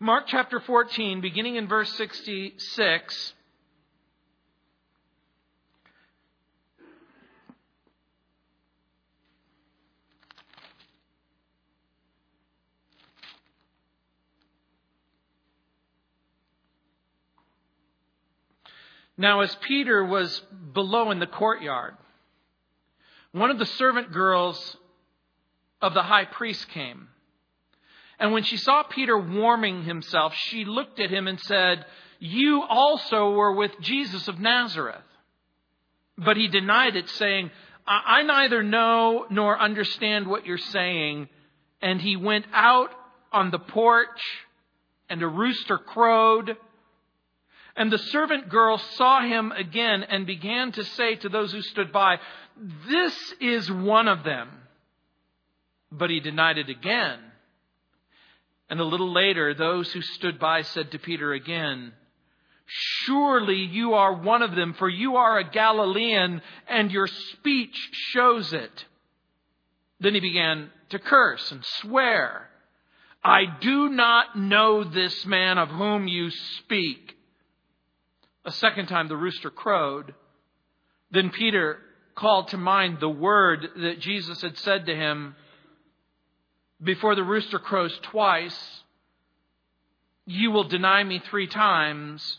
Mark chapter 14, beginning in verse 66. Now, as Peter was below in the courtyard, one of the servant girls of the high priest came. And when she saw Peter warming himself, she looked at him and said, You also were with Jesus of Nazareth. But he denied it, saying, I neither know nor understand what you're saying. And he went out on the porch, and a rooster crowed. And the servant girl saw him again and began to say to those who stood by, This is one of them. But he denied it again. And a little later, those who stood by said to Peter again, Surely you are one of them, for you are a Galilean, and your speech shows it. Then he began to curse and swear, I do not know this man of whom you speak. A second time the rooster crowed. Then Peter called to mind the word that Jesus had said to him before the rooster crows twice, you will deny me three times.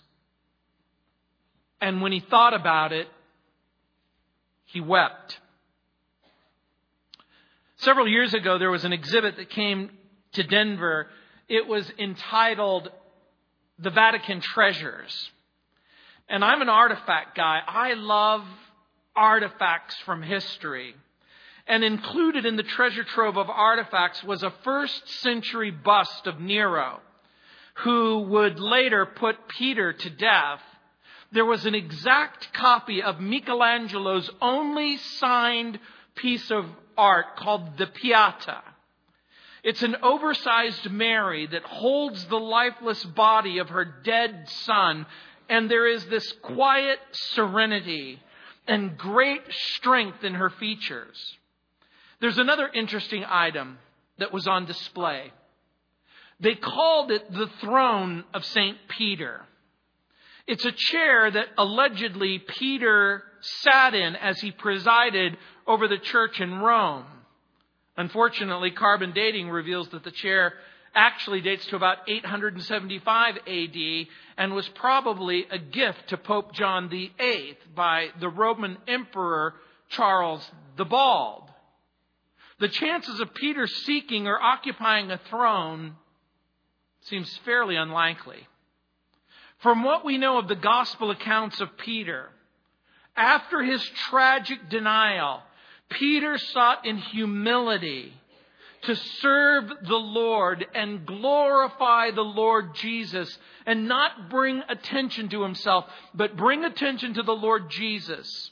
And when he thought about it, he wept. Several years ago, there was an exhibit that came to Denver. It was entitled The Vatican Treasures. And I'm an artifact guy. I love artifacts from history. And included in the treasure trove of artifacts was a first century bust of Nero, who would later put Peter to death. There was an exact copy of Michelangelo's only signed piece of art called the Pieta. It's an oversized Mary that holds the lifeless body of her dead son and there is this quiet serenity and great strength in her features. There's another interesting item that was on display. They called it the throne of St. Peter. It's a chair that allegedly Peter sat in as he presided over the church in Rome. Unfortunately, carbon dating reveals that the chair actually dates to about 875 AD and was probably a gift to Pope John VIII by the Roman Emperor Charles the Bald. The chances of Peter seeking or occupying a throne seems fairly unlikely. From what we know of the gospel accounts of Peter, after his tragic denial, Peter sought in humility to serve the Lord and glorify the Lord Jesus and not bring attention to himself, but bring attention to the Lord Jesus.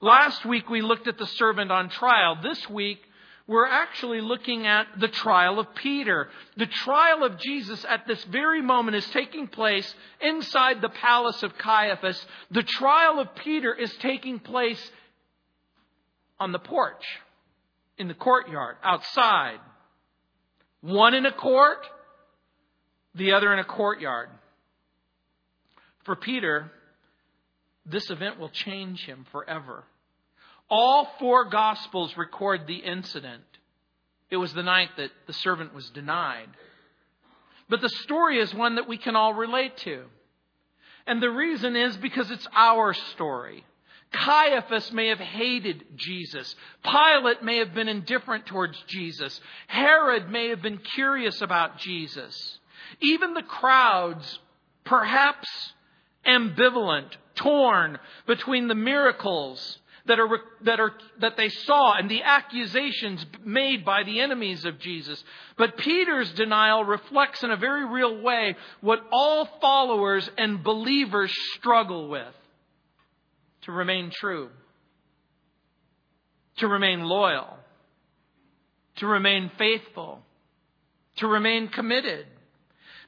Last week we looked at the servant on trial. This week we're actually looking at the trial of Peter. The trial of Jesus at this very moment is taking place inside the palace of Caiaphas. The trial of Peter is taking place on the porch in the courtyard, outside. One in a court, the other in a courtyard. For Peter, this event will change him forever. All four Gospels record the incident. It was the night that the servant was denied. But the story is one that we can all relate to. And the reason is because it's our story. Caiaphas may have hated Jesus. Pilate may have been indifferent towards Jesus. Herod may have been curious about Jesus. Even the crowds, perhaps ambivalent, torn between the miracles that are, that are, that they saw and the accusations made by the enemies of Jesus. But Peter's denial reflects in a very real way what all followers and believers struggle with to remain true, to remain loyal, to remain faithful, to remain committed.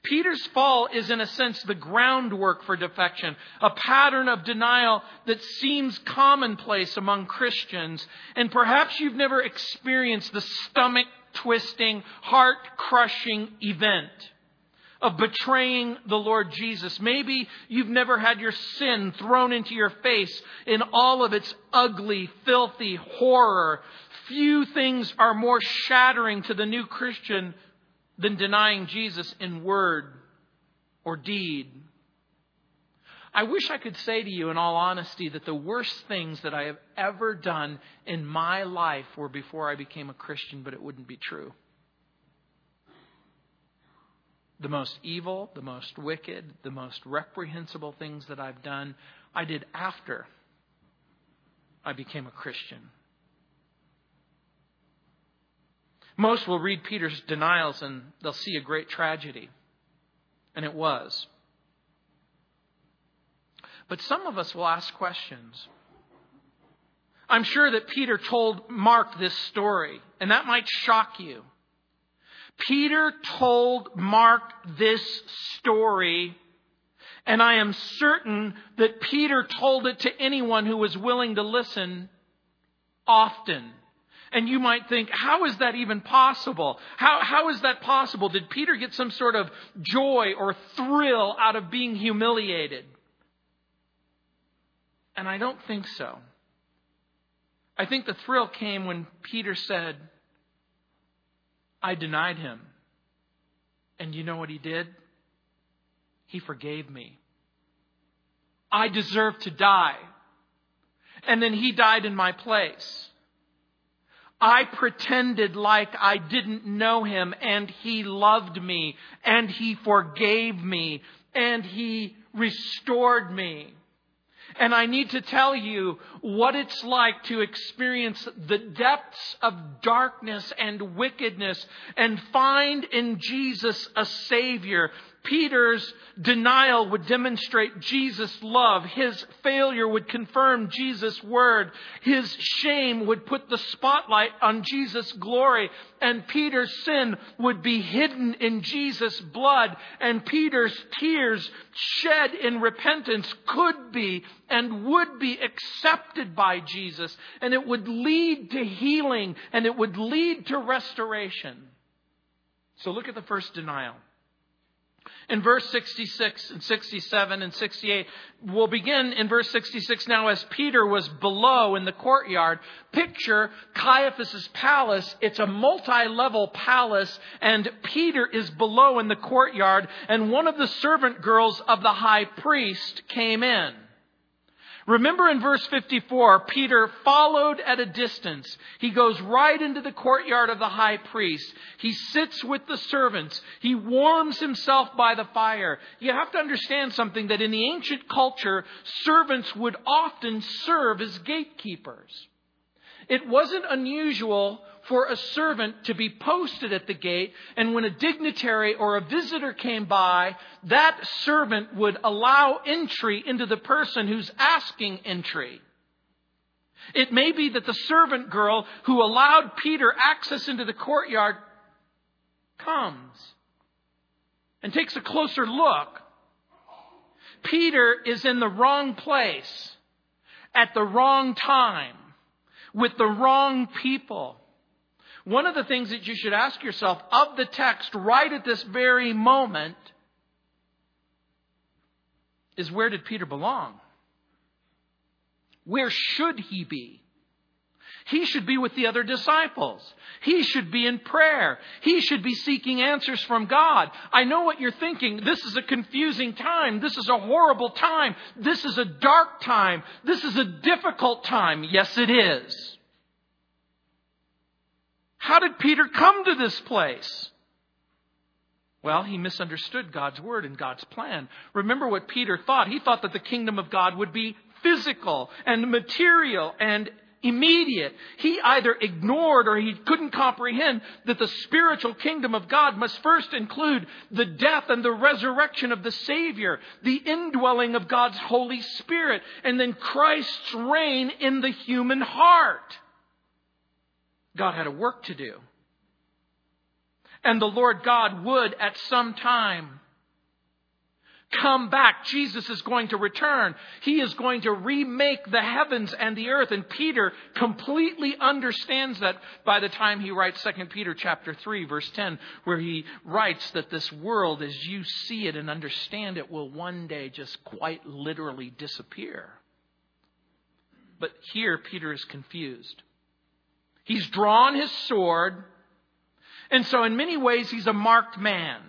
Peter's fall is, in a sense, the groundwork for defection, a pattern of denial that seems commonplace among Christians. And perhaps you've never experienced the stomach twisting, heart crushing event of betraying the Lord Jesus. Maybe you've never had your sin thrown into your face in all of its ugly, filthy horror. Few things are more shattering to the new Christian than denying Jesus in word or deed. I wish I could say to you, in all honesty, that the worst things that I have ever done in my life were before I became a Christian, but it wouldn't be true the most evil, the most wicked, the most reprehensible things that I've done, I did after I became a Christian. Most will read Peter's denials and they'll see a great tragedy. And it was. But some of us will ask questions. I'm sure that Peter told Mark this story, and that might shock you. Peter told Mark this story, and I am certain that Peter told it to anyone who was willing to listen often. And you might think, how is that even possible? How, how is that possible? Did Peter get some sort of joy or thrill out of being humiliated? And I don't think so. I think the thrill came when Peter said, I denied him. And you know what he did? He forgave me. I deserved to die. And then he died in my place. I pretended like I didn't know him and he loved me and he forgave me and he restored me. And I need to tell you what it's like to experience the depths of darkness and wickedness and find in Jesus a Savior Peter's denial would demonstrate Jesus' love. His failure would confirm Jesus' word. His shame would put the spotlight on Jesus' glory. And Peter's sin would be hidden in Jesus' blood. And Peter's tears shed in repentance could be and would be accepted by Jesus. And it would lead to healing and it would lead to restoration. So look at the first denial. In verse 66 and 67 and 68, we'll begin in verse 66 now as Peter was below in the courtyard. Picture Caiaphas's palace. It's a multi-level palace and Peter is below in the courtyard and one of the servant girls of the high priest came in. Remember in verse 54, Peter followed at a distance. He goes right into the courtyard of the high priest. He sits with the servants. He warms himself by the fire. You have to understand something that in the ancient culture, servants would often serve as gatekeepers. It wasn't unusual for a servant to be posted at the gate, and when a dignitary or a visitor came by, that servant would allow entry into the person who's asking entry. It may be that the servant girl who allowed Peter access into the courtyard comes and takes a closer look. Peter is in the wrong place at the wrong time with the wrong people. One of the things that you should ask yourself of the text right at this very moment is where did Peter belong? Where should he be? He should be with the other disciples. He should be in prayer. He should be seeking answers from God. I know what you're thinking. This is a confusing time. This is a horrible time. This is a dark time. This is a difficult time. Yes, it is. How did Peter come to this place? Well, he misunderstood God's word and God's plan. Remember what Peter thought. He thought that the kingdom of God would be physical and material and immediate. He either ignored or he couldn't comprehend that the spiritual kingdom of God must first include the death and the resurrection of the Savior, the indwelling of God's Holy Spirit, and then Christ's reign in the human heart. God had a work to do. And the Lord God would, at some time, come back. Jesus is going to return. He is going to remake the heavens and the earth. And Peter completely understands that by the time he writes 2 Peter chapter 3 verse 10 where he writes that this world as you see it and understand it will one day just quite literally disappear. But here Peter is confused. He's drawn his sword and so in many ways he's a marked man.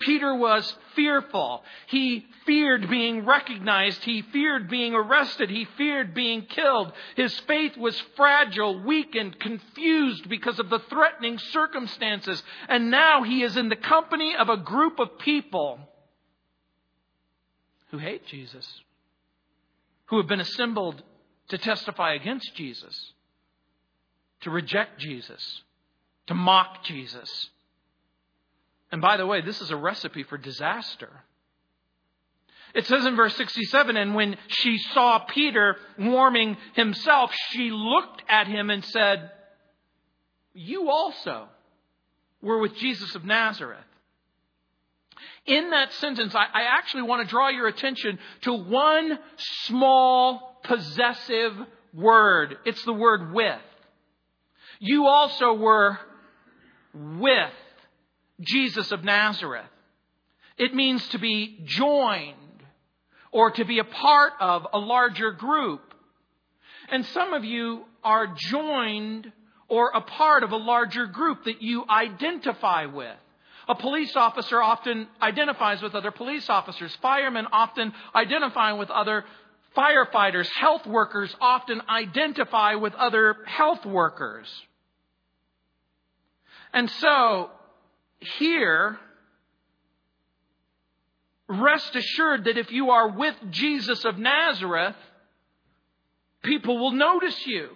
Peter was fearful. He feared being recognized. He feared being arrested. He feared being killed. His faith was fragile, weakened, confused because of the threatening circumstances. And now he is in the company of a group of people who hate Jesus, who have been assembled to testify against Jesus, to reject Jesus, to mock Jesus. And by the way, this is a recipe for disaster. It says in verse 67 And when she saw Peter warming himself, she looked at him and said, You also were with Jesus of Nazareth. In that sentence, I, I actually want to draw your attention to one small possessive word. It's the word with. You also were with Jesus of Nazareth. It means to be joined or to be a part of a larger group. And some of you are joined or a part of a larger group that you identify with. A police officer often identifies with other police officers. Firemen often identify with other firefighters. Health workers often identify with other health workers. And so, here, rest assured that if you are with Jesus of Nazareth, people will notice you.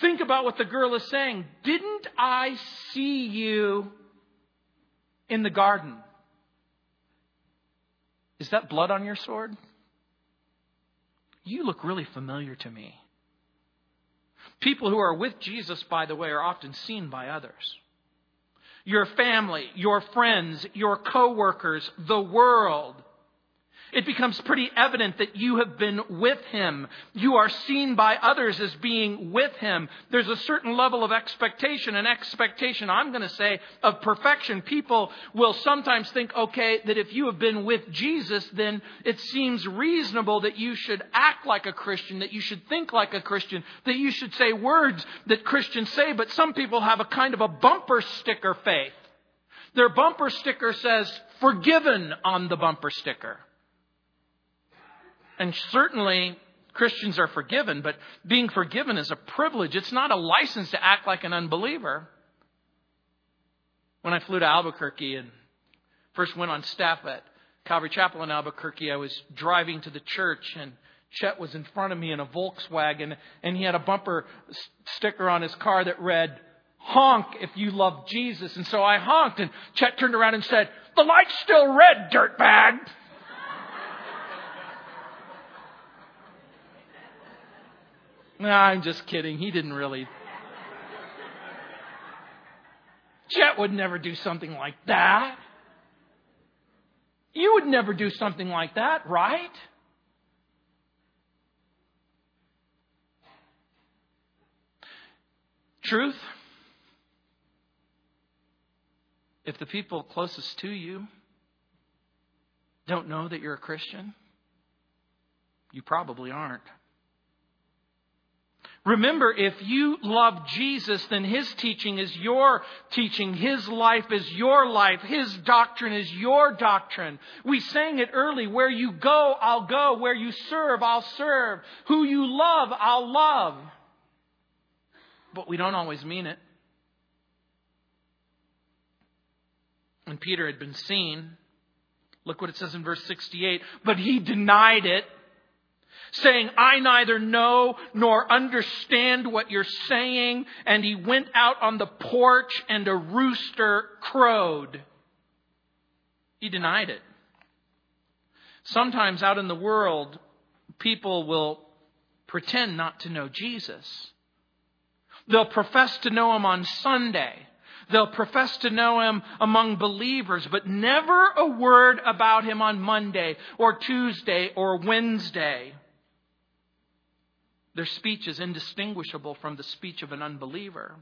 Think about what the girl is saying. Didn't I see you in the garden? Is that blood on your sword? You look really familiar to me. People who are with Jesus, by the way, are often seen by others. Your family, your friends, your coworkers, the world it becomes pretty evident that you have been with him. You are seen by others as being with him. There's a certain level of expectation, an expectation, I'm going to say, of perfection. People will sometimes think, okay, that if you have been with Jesus, then it seems reasonable that you should act like a Christian, that you should think like a Christian, that you should say words that Christians say, but some people have a kind of a bumper sticker faith. Their bumper sticker says, forgiven on the bumper sticker. And certainly Christians are forgiven, but being forgiven is a privilege. It's not a license to act like an unbeliever. When I flew to Albuquerque and first went on staff at Calvary Chapel in Albuquerque, I was driving to the church and Chet was in front of me in a Volkswagen and he had a bumper sticker on his car that read, honk if you love Jesus. And so I honked and Chet turned around and said, the light's still red, dirtbag. No, I'm just kidding. He didn't really. Chet would never do something like that. You would never do something like that, right? Truth. If the people closest to you don't know that you're a Christian, you probably aren't. Remember, if you love Jesus, then His teaching is your teaching. His life is your life. His doctrine is your doctrine. We sang it early. Where you go, I'll go. Where you serve, I'll serve. Who you love, I'll love. But we don't always mean it. And Peter had been seen. Look what it says in verse 68. But he denied it saying, I neither know nor understand what you're saying. And he went out on the porch and a rooster crowed. He denied it. Sometimes out in the world, people will pretend not to know Jesus. They'll profess to know him on Sunday. They'll profess to know him among believers, but never a word about him on Monday or Tuesday or Wednesday. Their speech is indistinguishable from the speech of an unbeliever.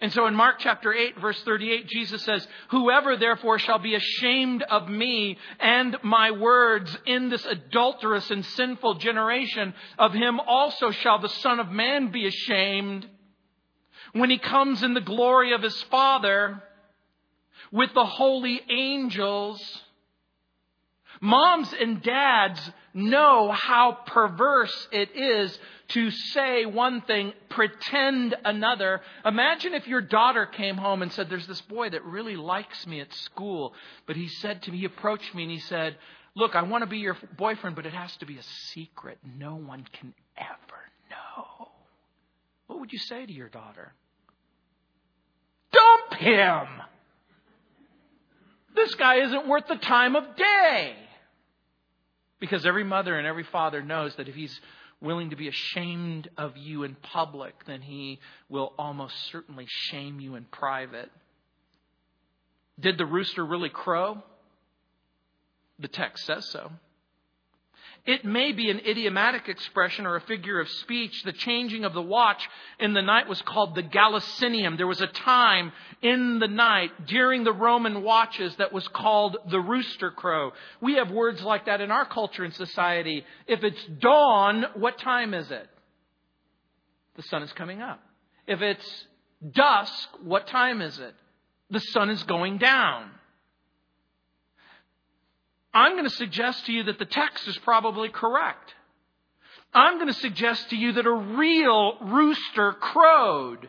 And so in Mark chapter 8, verse 38, Jesus says, Whoever therefore shall be ashamed of me and my words in this adulterous and sinful generation, of him also shall the Son of Man be ashamed when he comes in the glory of his Father with the holy angels. Moms and dads know how perverse it is to say one thing, pretend another. Imagine if your daughter came home and said, There's this boy that really likes me at school, but he said to me, he approached me and he said, Look, I want to be your boyfriend, but it has to be a secret. No one can ever know. What would you say to your daughter? Dump him! This guy isn't worth the time of day. Because every mother and every father knows that if he's willing to be ashamed of you in public, then he will almost certainly shame you in private. Did the rooster really crow? The text says so. It may be an idiomatic expression or a figure of speech. The changing of the watch in the night was called the Gallicinium. There was a time in the night during the Roman watches that was called the rooster crow. We have words like that in our culture and society. If it's dawn, what time is it? The sun is coming up. If it's dusk, what time is it? The sun is going down. I'm going to suggest to you that the text is probably correct. I'm going to suggest to you that a real rooster crowed.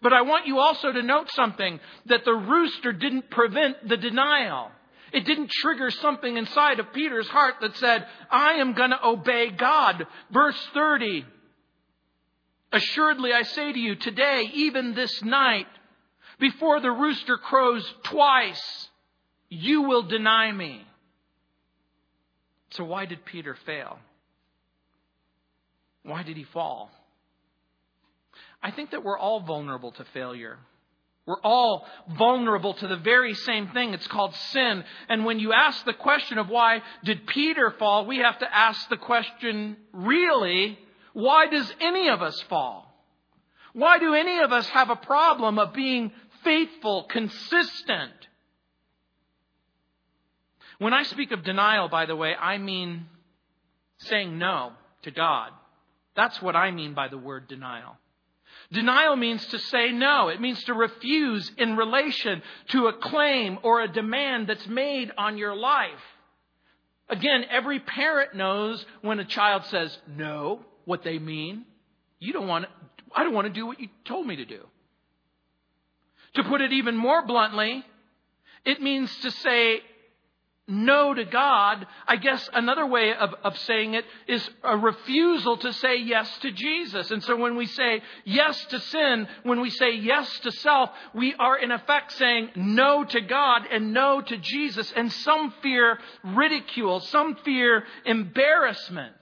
But I want you also to note something that the rooster didn't prevent the denial. It didn't trigger something inside of Peter's heart that said, I am going to obey God. Verse 30. Assuredly, I say to you, today, even this night, before the rooster crows twice, you will deny me. So, why did Peter fail? Why did he fall? I think that we're all vulnerable to failure. We're all vulnerable to the very same thing. It's called sin. And when you ask the question of why did Peter fall, we have to ask the question really, why does any of us fall? Why do any of us have a problem of being faithful, consistent? When I speak of denial, by the way, I mean saying no to God. That's what I mean by the word denial. Denial means to say no. It means to refuse in relation to a claim or a demand that's made on your life. Again, every parent knows when a child says no, what they mean. You don't want to, I don't want to do what you told me to do. To put it even more bluntly, it means to say no to God, I guess another way of, of saying it is a refusal to say yes to Jesus. And so when we say yes to sin, when we say yes to self, we are in effect saying no to God and no to Jesus. And some fear ridicule, some fear embarrassment.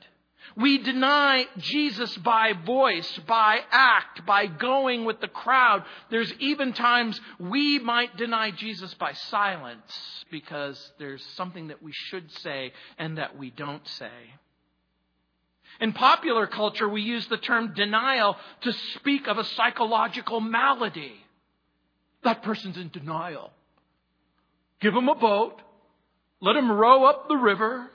We deny Jesus by voice, by act, by going with the crowd. There's even times we might deny Jesus by silence because there's something that we should say and that we don't say. In popular culture, we use the term denial to speak of a psychological malady. That person's in denial. Give him a boat, let him row up the river,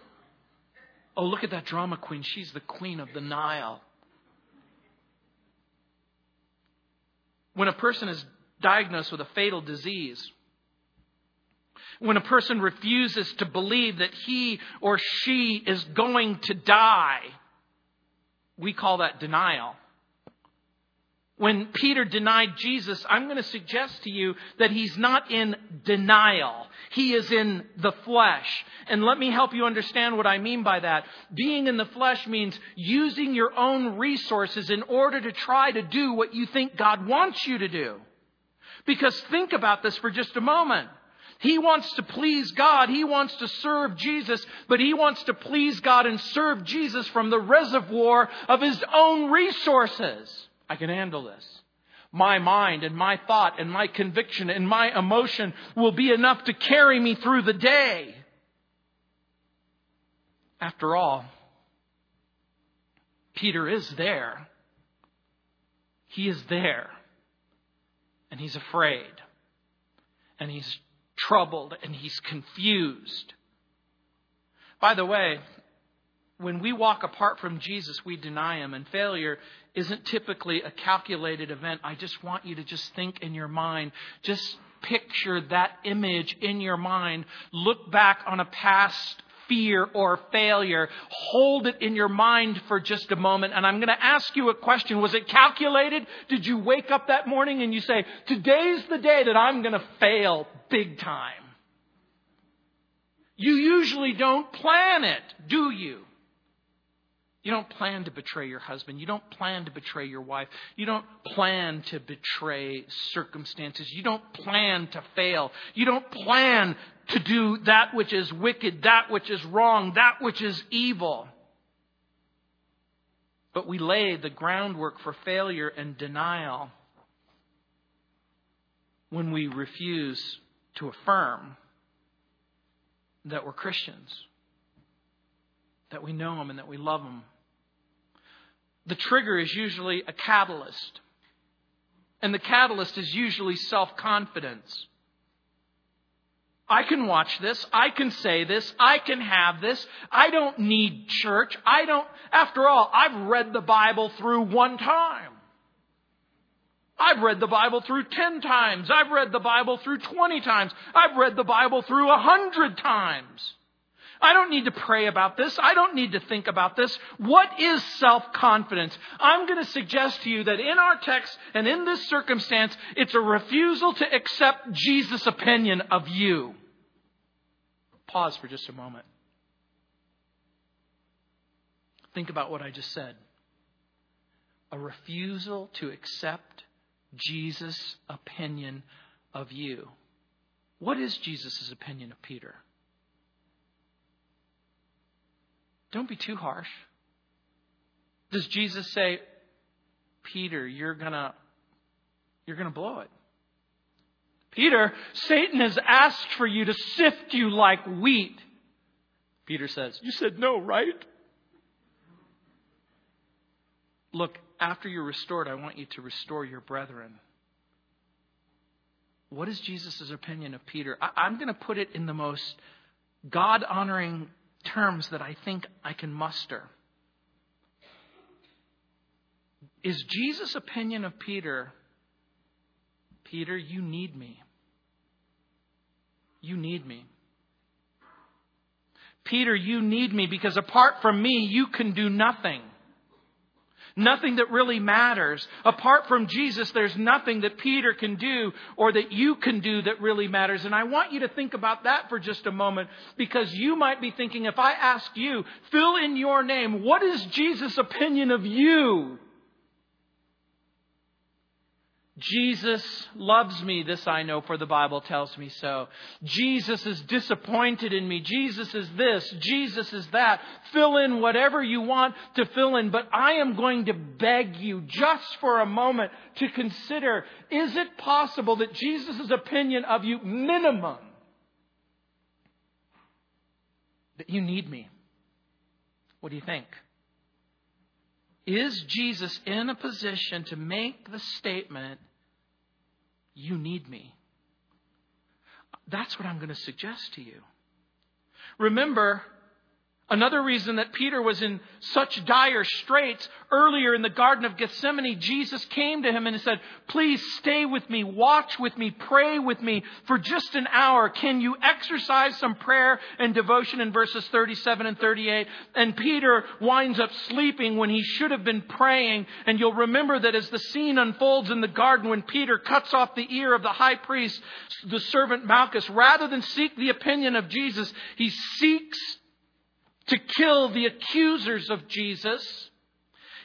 Oh, look at that drama queen. She's the queen of the Nile. When a person is diagnosed with a fatal disease, when a person refuses to believe that he or she is going to die, we call that denial. When Peter denied Jesus, I'm going to suggest to you that he's not in denial. He is in the flesh. And let me help you understand what I mean by that. Being in the flesh means using your own resources in order to try to do what you think God wants you to do. Because think about this for just a moment. He wants to please God. He wants to serve Jesus, but he wants to please God and serve Jesus from the reservoir of his own resources. I can handle this. my mind and my thought and my conviction and my emotion will be enough to carry me through the day. After all, Peter is there. He is there. And he's afraid. And he's troubled. And he's confused. By the way, when we walk apart from Jesus, we deny him. And failure isn't typically a calculated event. I just want you to just think in your mind. Just picture that image in your mind. Look back on a past fear or failure. Hold it in your mind for just a moment. And I'm going to ask you a question. Was it calculated? Did you wake up that morning and you say, today's the day that I'm going to fail big time? You usually don't plan it, do you? You don't plan to betray your husband. You don't plan to betray your wife. You don't plan to betray circumstances. You don't plan to fail. You don't plan to do that which is wicked, that which is wrong, that which is evil. But we lay the groundwork for failure and denial when we refuse to affirm that we're Christians, that we know Him and that we love Him. The trigger is usually a catalyst, and the catalyst is usually self confidence. I can watch this. I can say this. I can have this. I don't need church. I don't, after all, I've read the Bible through one time. I've read the Bible through 10 times. I've read the Bible through 20 times. I've read the Bible through a 100 times. I don't need to pray about this. I don't need to think about this. What is self-confidence? I'm going to suggest to you that in our text and in this circumstance, it's a refusal to accept Jesus' opinion of you. Pause for just a moment. Think about what I just said. A refusal to accept Jesus' opinion of you. What is Jesus' opinion of Peter? Don't be too harsh. Does Jesus say, Peter, you're gonna you're gonna blow it? Peter, Satan has asked for you to sift you like wheat. Peter says, You said no, right? Look, after you're restored, I want you to restore your brethren. What is Jesus' opinion of Peter? I, am going to put it in the most God honoring terms that I think I can muster. Is Jesus' opinion of Peter, Peter, you need me. You need me. Peter, you need me because apart from me, you can do nothing. Nothing that really matters. Apart from Jesus, there's nothing that Peter can do or that you can do that really matters. And I want you to think about that for just a moment because you might be thinking, if I ask you, fill in your name, what is Jesus' opinion of you? Jesus loves me, this I know, for the Bible tells me so. Jesus is disappointed in me. Jesus is this. Jesus is that. Fill in whatever you want to fill in, but I am going to beg you just for a moment to consider, is it possible that Jesus' opinion of you, minimum, that you need me? What do you think? Is Jesus in a position to make the statement, You need me? That's what I'm going to suggest to you. Remember, Another reason that Peter was in such dire straits earlier in the Garden of Gethsemane, Jesus came to him and said, Please stay with me, watch with me, pray with me for just an hour. Can you exercise some prayer and devotion in verses 37 and 38? And Peter winds up sleeping when he should have been praying. And you'll remember that as the scene unfolds in the garden when Peter cuts off the ear of the high priest, the servant Malchus, rather than seek the opinion of Jesus, he seeks to kill the accusers of Jesus.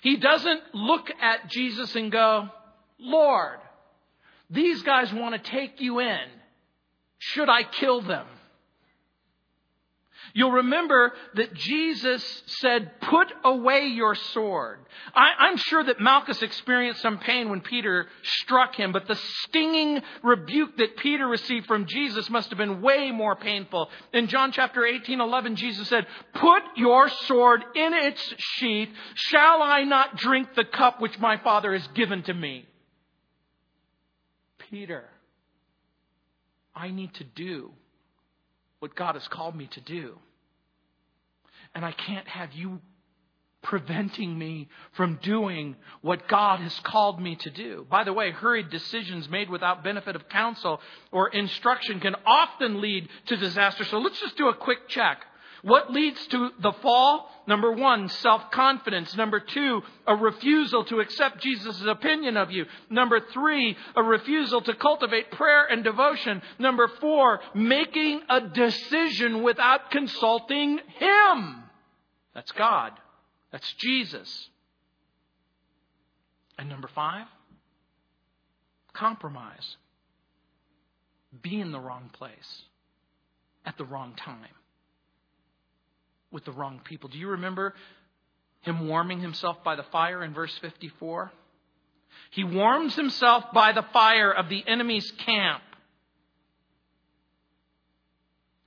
He doesn't look at Jesus and go, Lord, these guys want to take you in. Should I kill them? You'll remember that Jesus said, put away your sword. I, am sure that Malchus experienced some pain when Peter struck him, but the stinging rebuke that Peter received from Jesus must have been way more painful. In John chapter 18, 11, Jesus said, put your sword in its sheath. Shall I not drink the cup which my Father has given to me? Peter, I need to do what God has called me to do. And I can't have you preventing me from doing what God has called me to do. By the way, hurried decisions made without benefit of counsel or instruction can often lead to disaster. So let's just do a quick check. What leads to the fall? Number one, self-confidence. Number two, a refusal to accept Jesus' opinion of you. Number three, a refusal to cultivate prayer and devotion. Number four, making a decision without consulting Him. That's God. That's Jesus. And number five, compromise. Be in the wrong place at the wrong time with the wrong people. Do you remember him warming himself by the fire in verse 54? He warms himself by the fire of the enemy's camp.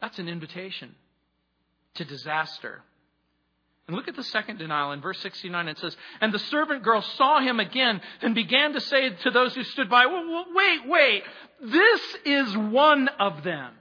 That's an invitation to disaster. And look at the second denial in verse 69. It says, And the servant girl saw him again and began to say to those who stood by, Wait, wait, this is one of them.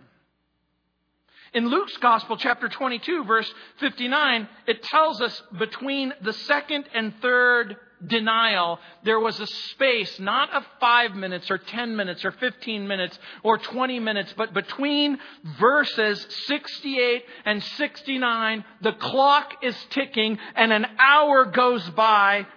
In Luke's Gospel, chapter 22, verse 59, it tells us between the second and third denial, there was a space, not of five minutes or 10 minutes or 15 minutes or 20 minutes, but between verses 68 and 69, the clock is ticking and an hour goes by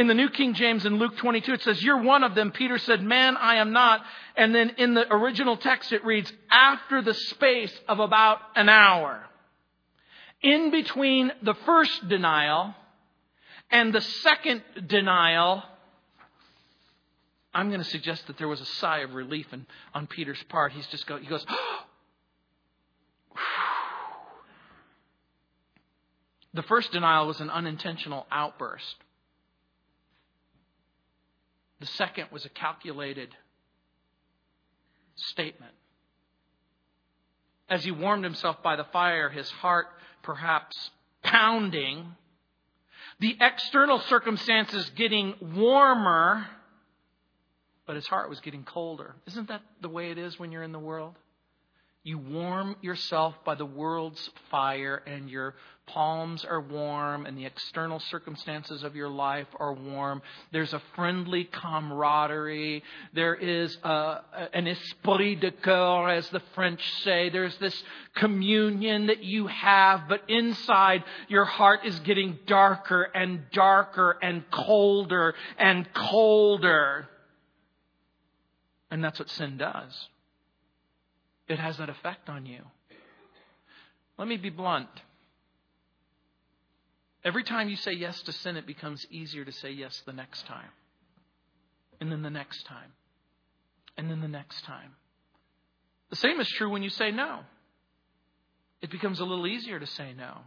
in the New King James in Luke 22, it says, You're one of them. Peter said, Man, I am not. And then in the original text, it reads, After the space of about an hour. In between the first denial and the second denial, I'm going to suggest that there was a sigh of relief in, on Peter's part. He's just go, he goes, The first denial was an unintentional outburst. The second was a calculated statement. As he warmed himself by the fire, his heart perhaps pounding, the external circumstances getting warmer, but his heart was getting colder. Isn't that the way it is when you're in the world? You warm yourself by the world's fire, and your palms are warm, and the external circumstances of your life are warm. There's a friendly camaraderie. There is uh, a, an esprit de corps, as the French say. There's this communion that you have, but inside your heart is getting darker and darker and colder and colder. And that's what sin does it has that effect on you. Let me be blunt. Every time you say yes to sin, it becomes easier to say yes the next time. And then the next time. And then the next time. The same is true when you say no. It becomes a little easier to say no.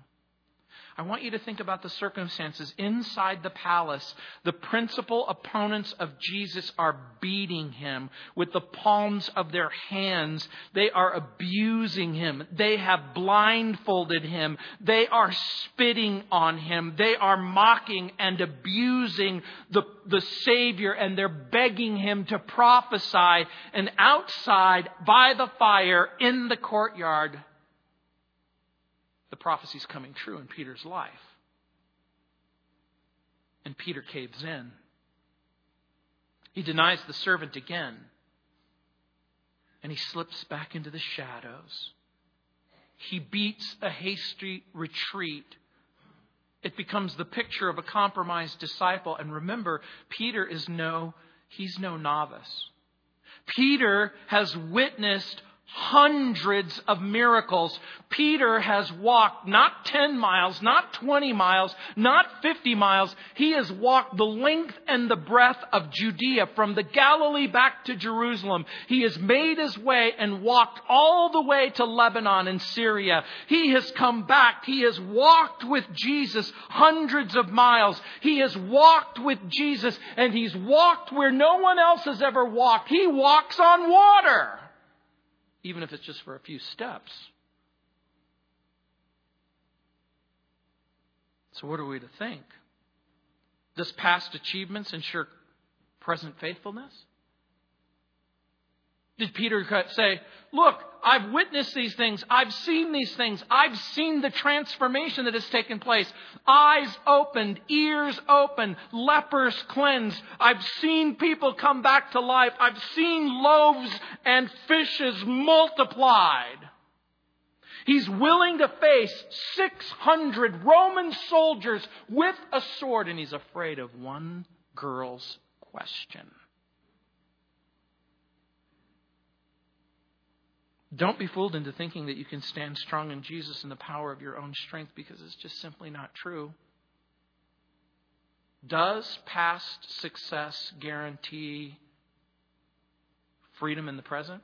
I want you to think about the circumstances inside the palace. The principal opponents of Jesus are beating him with the palms of their hands. They are abusing him. They have blindfolded him. They are spitting on him. They are mocking and abusing the, the Savior and they're begging him to prophesy. And outside by the fire in the courtyard, the prophecy's coming true in Peter's life. And Peter caves in. He denies the servant again. And he slips back into the shadows. He beats a hasty retreat. It becomes the picture of a compromised disciple. And remember, Peter is no, he's no novice. Peter has witnessed hundreds of miracles. Peter has walked not 10 miles, not 20 miles, not 50 miles. He has walked the length and the breadth of Judea from the Galilee back to Jerusalem. He has made his way and walked all the way to Lebanon and Syria. He has come back. He has walked with Jesus hundreds of miles. He has walked with Jesus and he's walked where no one else has ever walked. He walks on water even if it's just for a few steps. So, what are we to think? Does past achievements ensure present faithfulness? Did Peter say, Look, I've witnessed these things. I've seen these things. I've seen the transformation that has taken place. Eyes opened, ears opened, lepers cleansed. I've seen people come back to life. I've seen loaves and fishes multiplied. He's willing to face 600 Roman soldiers with a sword, and he's afraid of one girl's question. Don't be fooled into thinking that you can stand strong in Jesus in the power of your own strength because it's just simply not true. Does past success guarantee freedom in the present?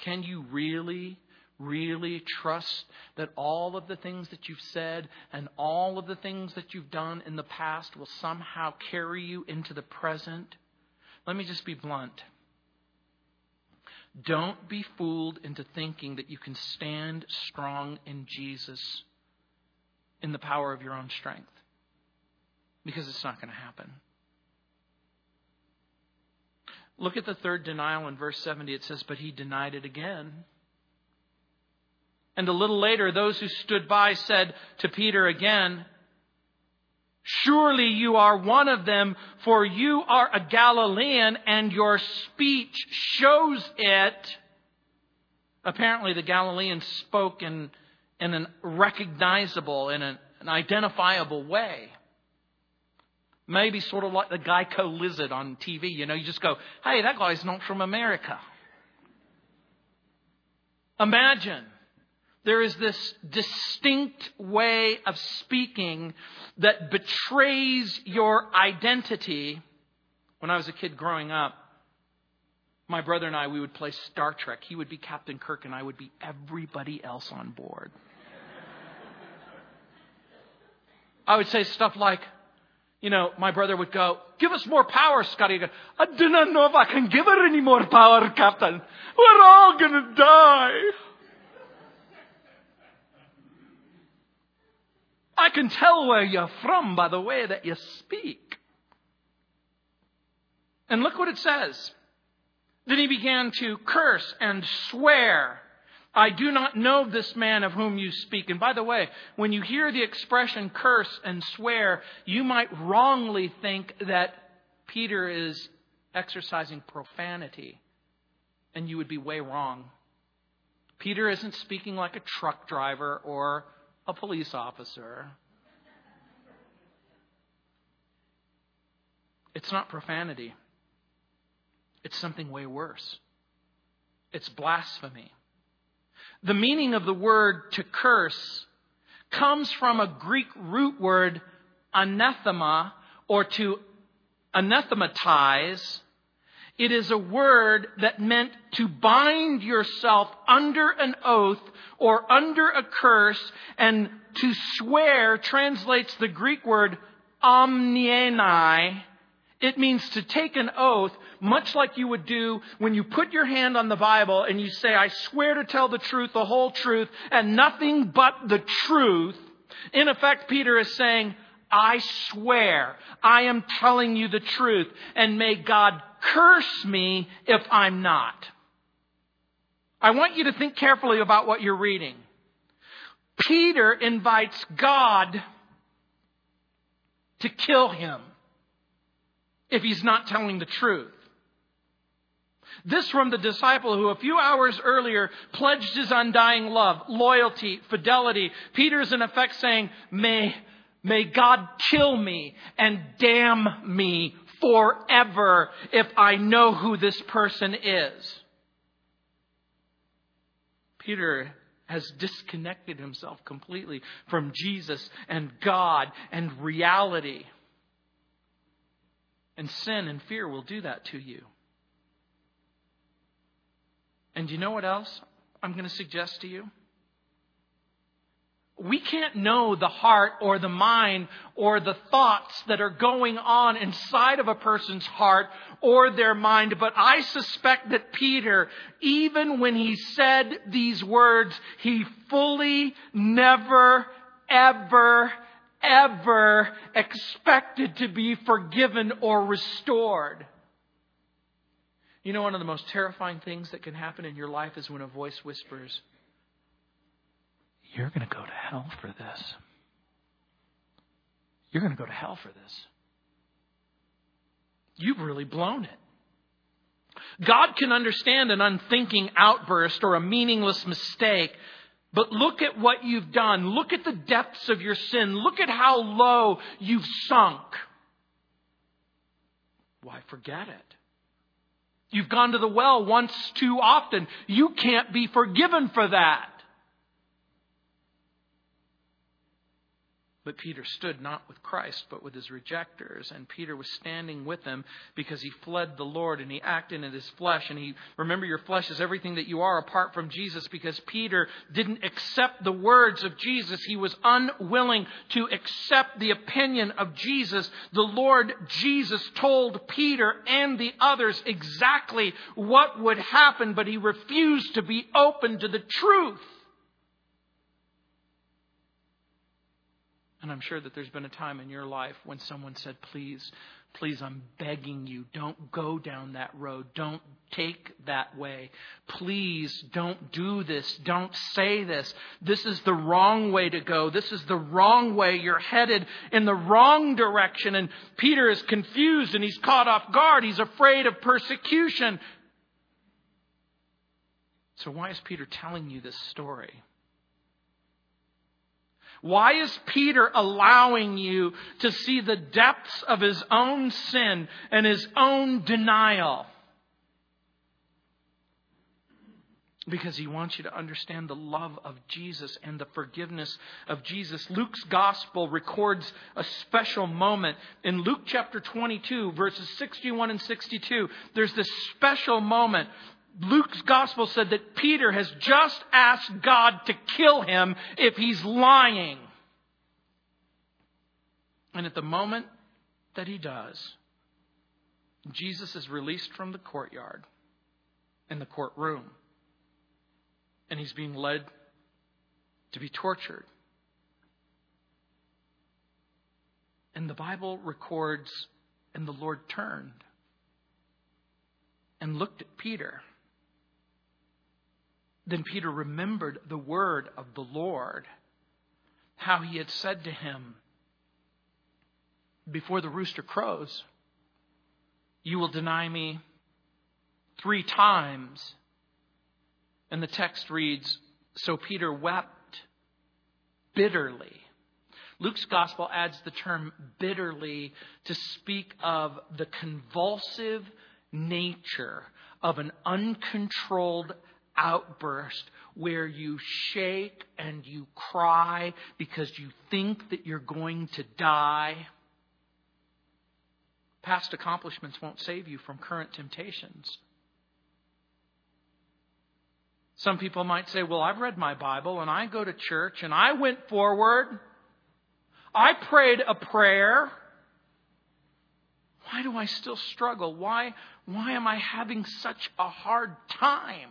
Can you really, really trust that all of the things that you've said and all of the things that you've done in the past will somehow carry you into the present? Let me just be blunt. Don't be fooled into thinking that you can stand strong in Jesus in the power of your own strength. Because it's not going to happen. Look at the third denial in verse 70. It says, But he denied it again. And a little later, those who stood by said to Peter again, Surely you are one of them, for you are a Galilean and your speech shows it. Apparently, the Galileans spoke in, in a recognizable, in an, an identifiable way. Maybe sort of like the Geico lizard on TV. You know, you just go, hey, that guy's not from America. Imagine there is this distinct way of speaking that betrays your identity. When I was a kid growing up, my brother and I, we would play Star Trek. He would be Captain Kirk, and I would be everybody else on board. I would say stuff like, you know, my brother would go, Give us more power, Scotty. Go, I do not know if I can give her any more power, Captain. We're all going to die. I can tell where you're from by the way that you speak. And look what it says. Then he began to curse and swear. I do not know this man of whom you speak. And by the way, when you hear the expression curse and swear, you might wrongly think that Peter is exercising profanity. And you would be way wrong. Peter isn't speaking like a truck driver or a police officer. It's not profanity. It's something way worse. It's blasphemy. The meaning of the word to curse comes from a Greek root word anathema or to anathematize. It is a word that meant to bind yourself under an oath or under a curse, and to swear translates the Greek word omnienai. It means to take an oath, much like you would do when you put your hand on the Bible and you say, I swear to tell the truth, the whole truth, and nothing but the truth. In effect, Peter is saying, I swear I am telling you the truth, and may God curse me if I'm not. I want you to think carefully about what you're reading. Peter invites God to kill him if he's not telling the truth. This from the disciple who a few hours earlier pledged his undying love, loyalty, fidelity. Peter's in effect saying, may, may God kill me and damn me forever if I know who this person is. Peter has disconnected himself completely from Jesus and God and reality. And sin and fear will do that to you. And you know what else I'm going to suggest to you? We can't know the heart or the mind or the thoughts that are going on inside of a person's heart or their mind, but I suspect that Peter, even when he said these words, he fully never, ever, ever expected to be forgiven or restored. You know, one of the most terrifying things that can happen in your life is when a voice whispers, You're going to go to hell for this. You're going to go to hell for this. You've really blown it. God can understand an unthinking outburst or a meaningless mistake, but look at what you've done. Look at the depths of your sin. Look at how low you've sunk. Why forget it? You've gone to the well once too often. You can't be forgiven for that. But Peter stood not with Christ, but with his rejectors. And Peter was standing with them because he fled the Lord and he acted in his flesh. And he, remember, your flesh is everything that you are apart from Jesus because Peter didn't accept the words of Jesus. He was unwilling to accept the opinion of Jesus. The Lord Jesus told Peter and the others exactly what would happen, but he refused to be open to the truth. And I'm sure that there's been a time in your life when someone said, Please, please, I'm begging you, don't go down that road. Don't take that way. Please don't do this. Don't say this. This is the wrong way to go. This is the wrong way. You're headed in the wrong direction. And Peter is confused and he's caught off guard. He's afraid of persecution. So, why is Peter telling you this story? Why is Peter allowing you to see the depths of his own sin and his own denial? Because he wants you to understand the love of Jesus and the forgiveness of Jesus. Luke's gospel records a special moment. In Luke chapter 22, verses 61 and 62, there's this special moment Luke's gospel said that Peter has just asked God to kill him if he's lying. And at the moment that he does, Jesus is released from the courtyard in the courtroom. And he's being led to be tortured. And the Bible records, and the Lord turned and looked at Peter. Then Peter remembered the word of the Lord, how he had said to him, Before the rooster crows, you will deny me three times. And the text reads So Peter wept bitterly. Luke's gospel adds the term bitterly to speak of the convulsive nature of an uncontrolled outburst where you shake and you cry because you think that you're going to die. Past accomplishments won't save you from current temptations. Some people might say, Well, I've read my Bible and I go to church and I went forward. I prayed a prayer. Why do I still struggle? Why, why am I having such a hard time?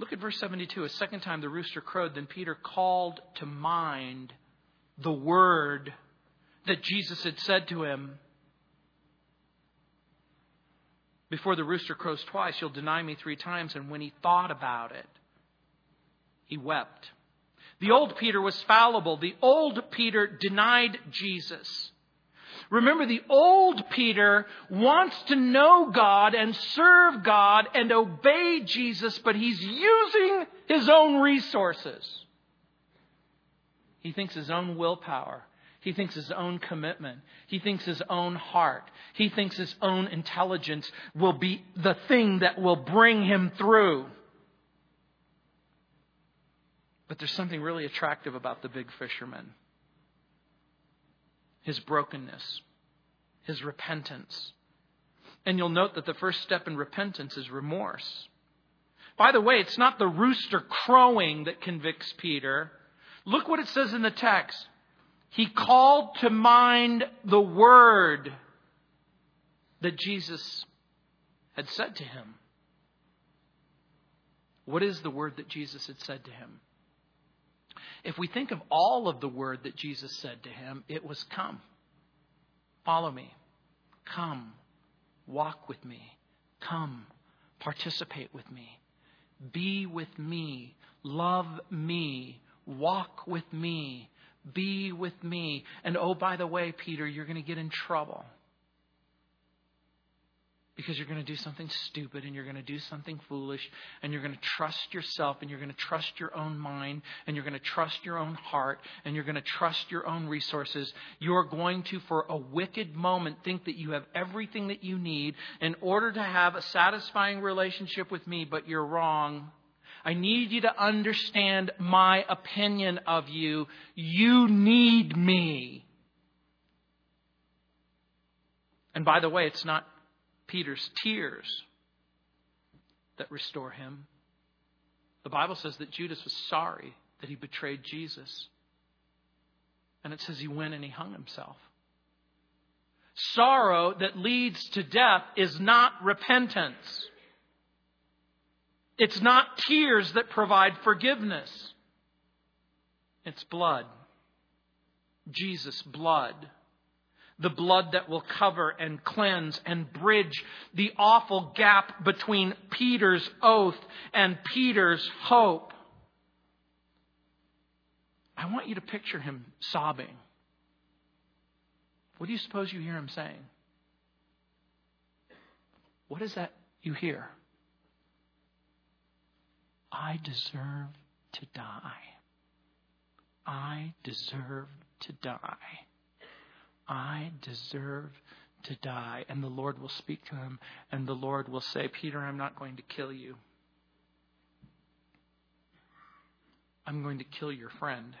Look at verse 72. A second time the rooster crowed. Then Peter called to mind the word that Jesus had said to him Before the rooster crows twice, you'll deny me three times. And when he thought about it, he wept. The old Peter was fallible. The old Peter denied Jesus. Remember, the old Peter wants to know God and serve God and obey Jesus, but he's using his own resources. He thinks his own willpower, He thinks his own commitment. He thinks his own heart. He thinks his own intelligence will be the thing that will bring him through. But there's something really attractive about the big fisherman his brokenness, his repentance. And you'll note that the first step in repentance is remorse. By the way, it's not the rooster crowing that convicts Peter. Look what it says in the text. He called to mind the word that Jesus had said to him. What is the word that Jesus had said to him? If we think of all of the word that Jesus said to him, it was come. Follow me. Come. Walk with me. Come. Participate with me. Be with me. Love me. Walk with me. Be with me. And oh, by the way, Peter, you're going to get in trouble because you're going to do something stupid and you're going to do something foolish and you're going to trust yourself and you're going to trust your own mind and you're going to trust your own heart and you're going to trust your own resources. You're going to, for a wicked moment, think that you have everything that you need in order to have a satisfying relationship with me, but you're wrong. I need you to understand my opinion of you. You need me. And by the way, it's not Peter's tears that restore him. The Bible says that Judas was sorry that he betrayed Jesus. And it says he went and he hung himself. Sorrow that leads to death is not repentance. It's not tears that provide forgiveness. It's blood. Jesus' blood the blood that will cover and cleanse and bridge the awful gap between Peter's oath and Peter's hope. I want you to picture him sobbing. What do you suppose you hear him saying? What is that you hear? I deserve to die. I deserve to die. I deserve to die. And the Lord will speak to him, and the Lord will say, Peter, I'm not going to kill you. I'm going to kill your friend.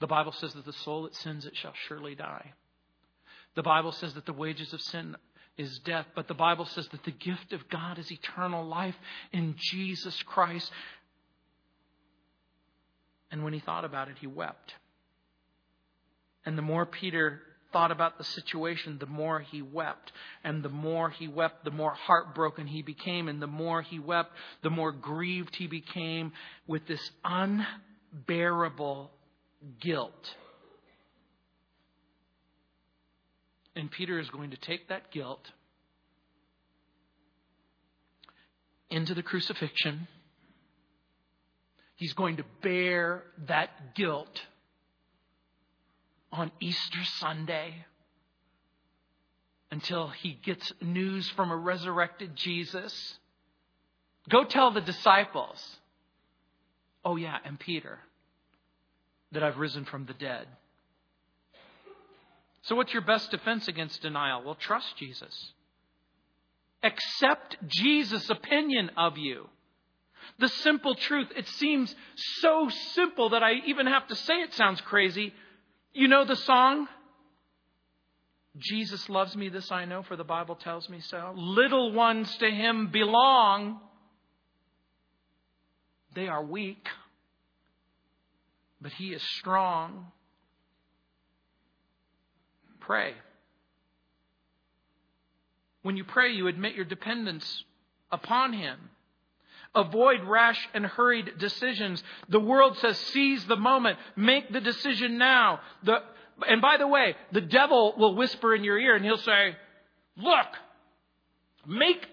The Bible says that the soul that sins, it shall surely die. The Bible says that the wages of sin is death, but the Bible says that the gift of God is eternal life in Jesus Christ. And when he thought about it, he wept. And the more Peter thought about the situation, the more he wept. And the more he wept, the more heartbroken he became. And the more he wept, the more grieved he became with this unbearable guilt. And Peter is going to take that guilt into the crucifixion. He's going to bear that guilt on Easter Sunday until he gets news from a resurrected Jesus. Go tell the disciples, oh, yeah, and Peter, that I've risen from the dead. So, what's your best defense against denial? Well, trust Jesus. Accept Jesus' opinion of you. The simple truth, it seems so simple that I even have to say it sounds crazy. You know the song? Jesus loves me, this I know, for the Bible tells me so. Little ones to him belong. They are weak, but he is strong. Pray. When you pray, you admit your dependence upon him. Avoid rash and hurried decisions. The world says seize the moment. Make the decision now. The, and by the way, the devil will whisper in your ear and he'll say, look, make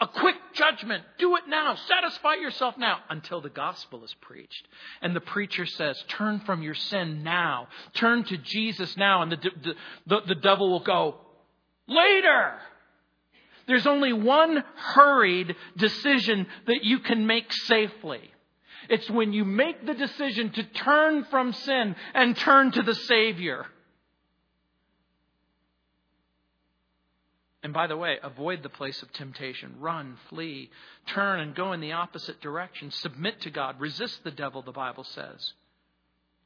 a quick judgment. Do it now. Satisfy yourself now until the gospel is preached. And the preacher says, turn from your sin now. Turn to Jesus now. And the, the, the, the devil will go, later. There's only one hurried decision that you can make safely. It's when you make the decision to turn from sin and turn to the Savior. And by the way, avoid the place of temptation. Run, flee, turn, and go in the opposite direction. Submit to God. Resist the devil, the Bible says.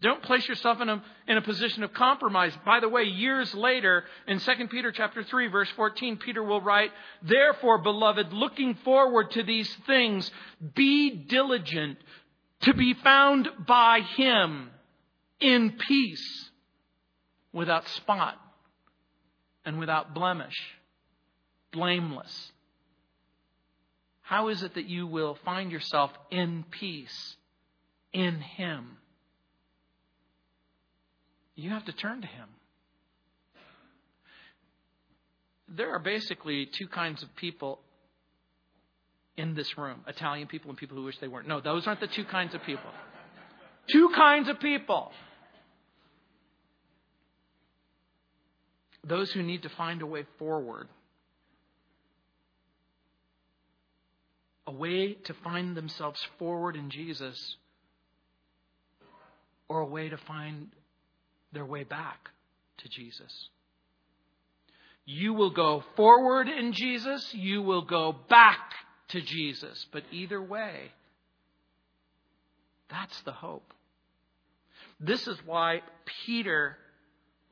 Don't place yourself in a, in a position of compromise. By the way, years later, in 2 Peter chapter 3, verse 14, Peter will write, Therefore, beloved, looking forward to these things, be diligent to be found by him in peace, without spot and without blemish, blameless. How is it that you will find yourself in peace in him? You have to turn to Him. There are basically two kinds of people in this room Italian people and people who wish they weren't. No, those aren't the two kinds of people. Two kinds of people. Those who need to find a way forward. A way to find themselves forward in Jesus, or a way to find their way back to Jesus. You will go forward in Jesus, you will go back to Jesus. But either way, that's the hope. This is why Peter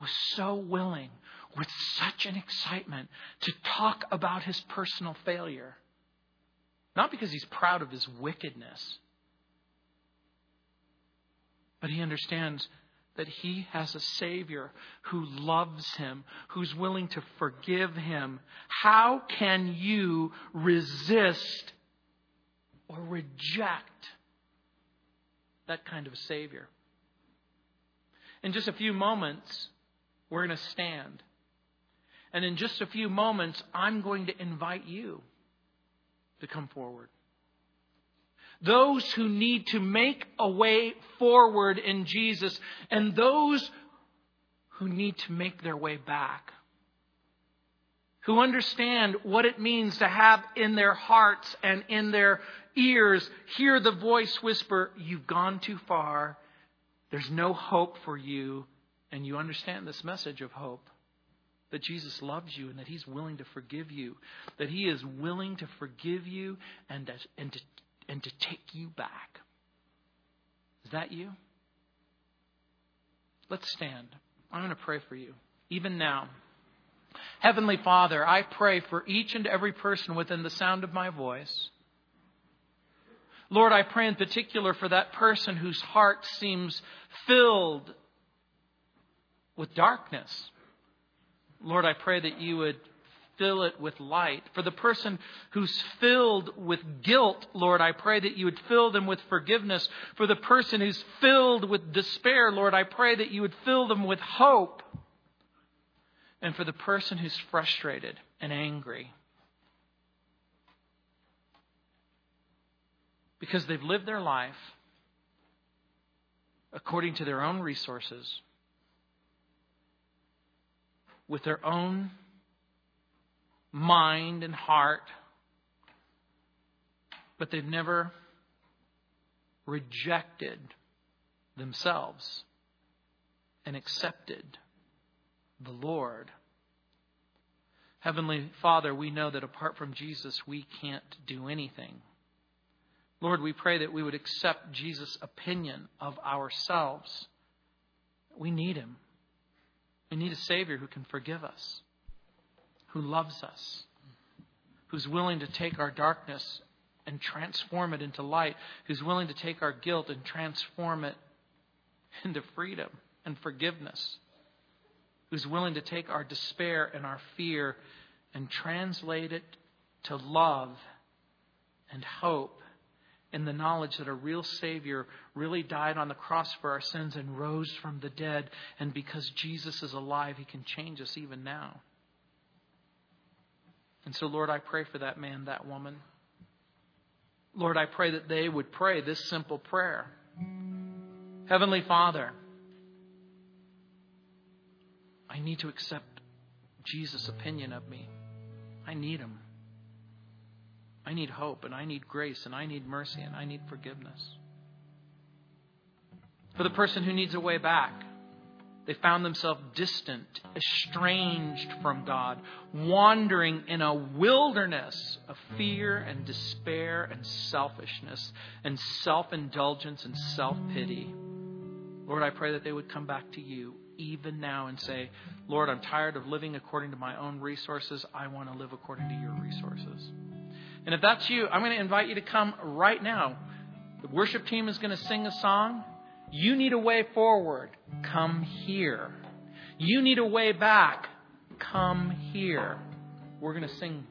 was so willing, with such an excitement, to talk about his personal failure. Not because he's proud of his wickedness, but he understands that he has a Savior who loves him, who's willing to forgive him. How can you resist or reject that kind of a Savior? In just a few moments, we're going to stand. And in just a few moments, I'm going to invite you to come forward those who need to make a way forward in Jesus, and those who need to make their way back. Who understand what it means to have in their hearts and in their ears hear the voice whisper, You've gone too far. There's no hope for you. And you understand this message of hope that Jesus loves you and that He's willing to forgive you, that He is willing to forgive you and, and to and to take you back. Is that you? Let's stand. I'm going to pray for you, even now. Heavenly Father, I pray for each and every person within the sound of my voice. Lord, I pray in particular for that person whose heart seems filled with darkness. Lord, I pray that you would fill it with light. For the person who's filled with guilt, Lord, I pray that you would fill them with forgiveness. For the person who's filled with despair, Lord, I pray that you would fill them with hope. And for the person who's frustrated and angry, because they've lived their life according to their own resources, with their own mind and heart, but they've never rejected themselves and accepted the Lord. Heavenly Father, we know that apart from Jesus, we can't do anything. Lord, we pray that we would accept Jesus' opinion of ourselves. We need Him. We need a Savior who can forgive us who loves us, who's willing to take our darkness and transform it into light, who's willing to take our guilt and transform it into freedom and forgiveness, who's willing to take our despair and our fear and translate it to love and hope in the knowledge that a real Savior really died on the cross for our sins and rose from the dead. And because Jesus is alive, He can change us even now. And so, Lord, I pray for that man, that woman. Lord, I pray that they would pray this simple prayer Heavenly Father, I need to accept Jesus' opinion of me. I need him. I need hope, and I need grace, and I need mercy, and I need forgiveness. For the person who needs a way back, they found themselves distant, estranged from God, wandering in a wilderness of fear and despair and selfishness and self indulgence and self pity. Lord, I pray that they would come back to you even now and say, Lord, I'm tired of living according to my own resources. I want to live according to your resources. And if that's you, I'm going to invite you to come right now. The worship team is going to sing a song. You need a way forward. Come here. You need a way back. Come here. We're going to sing.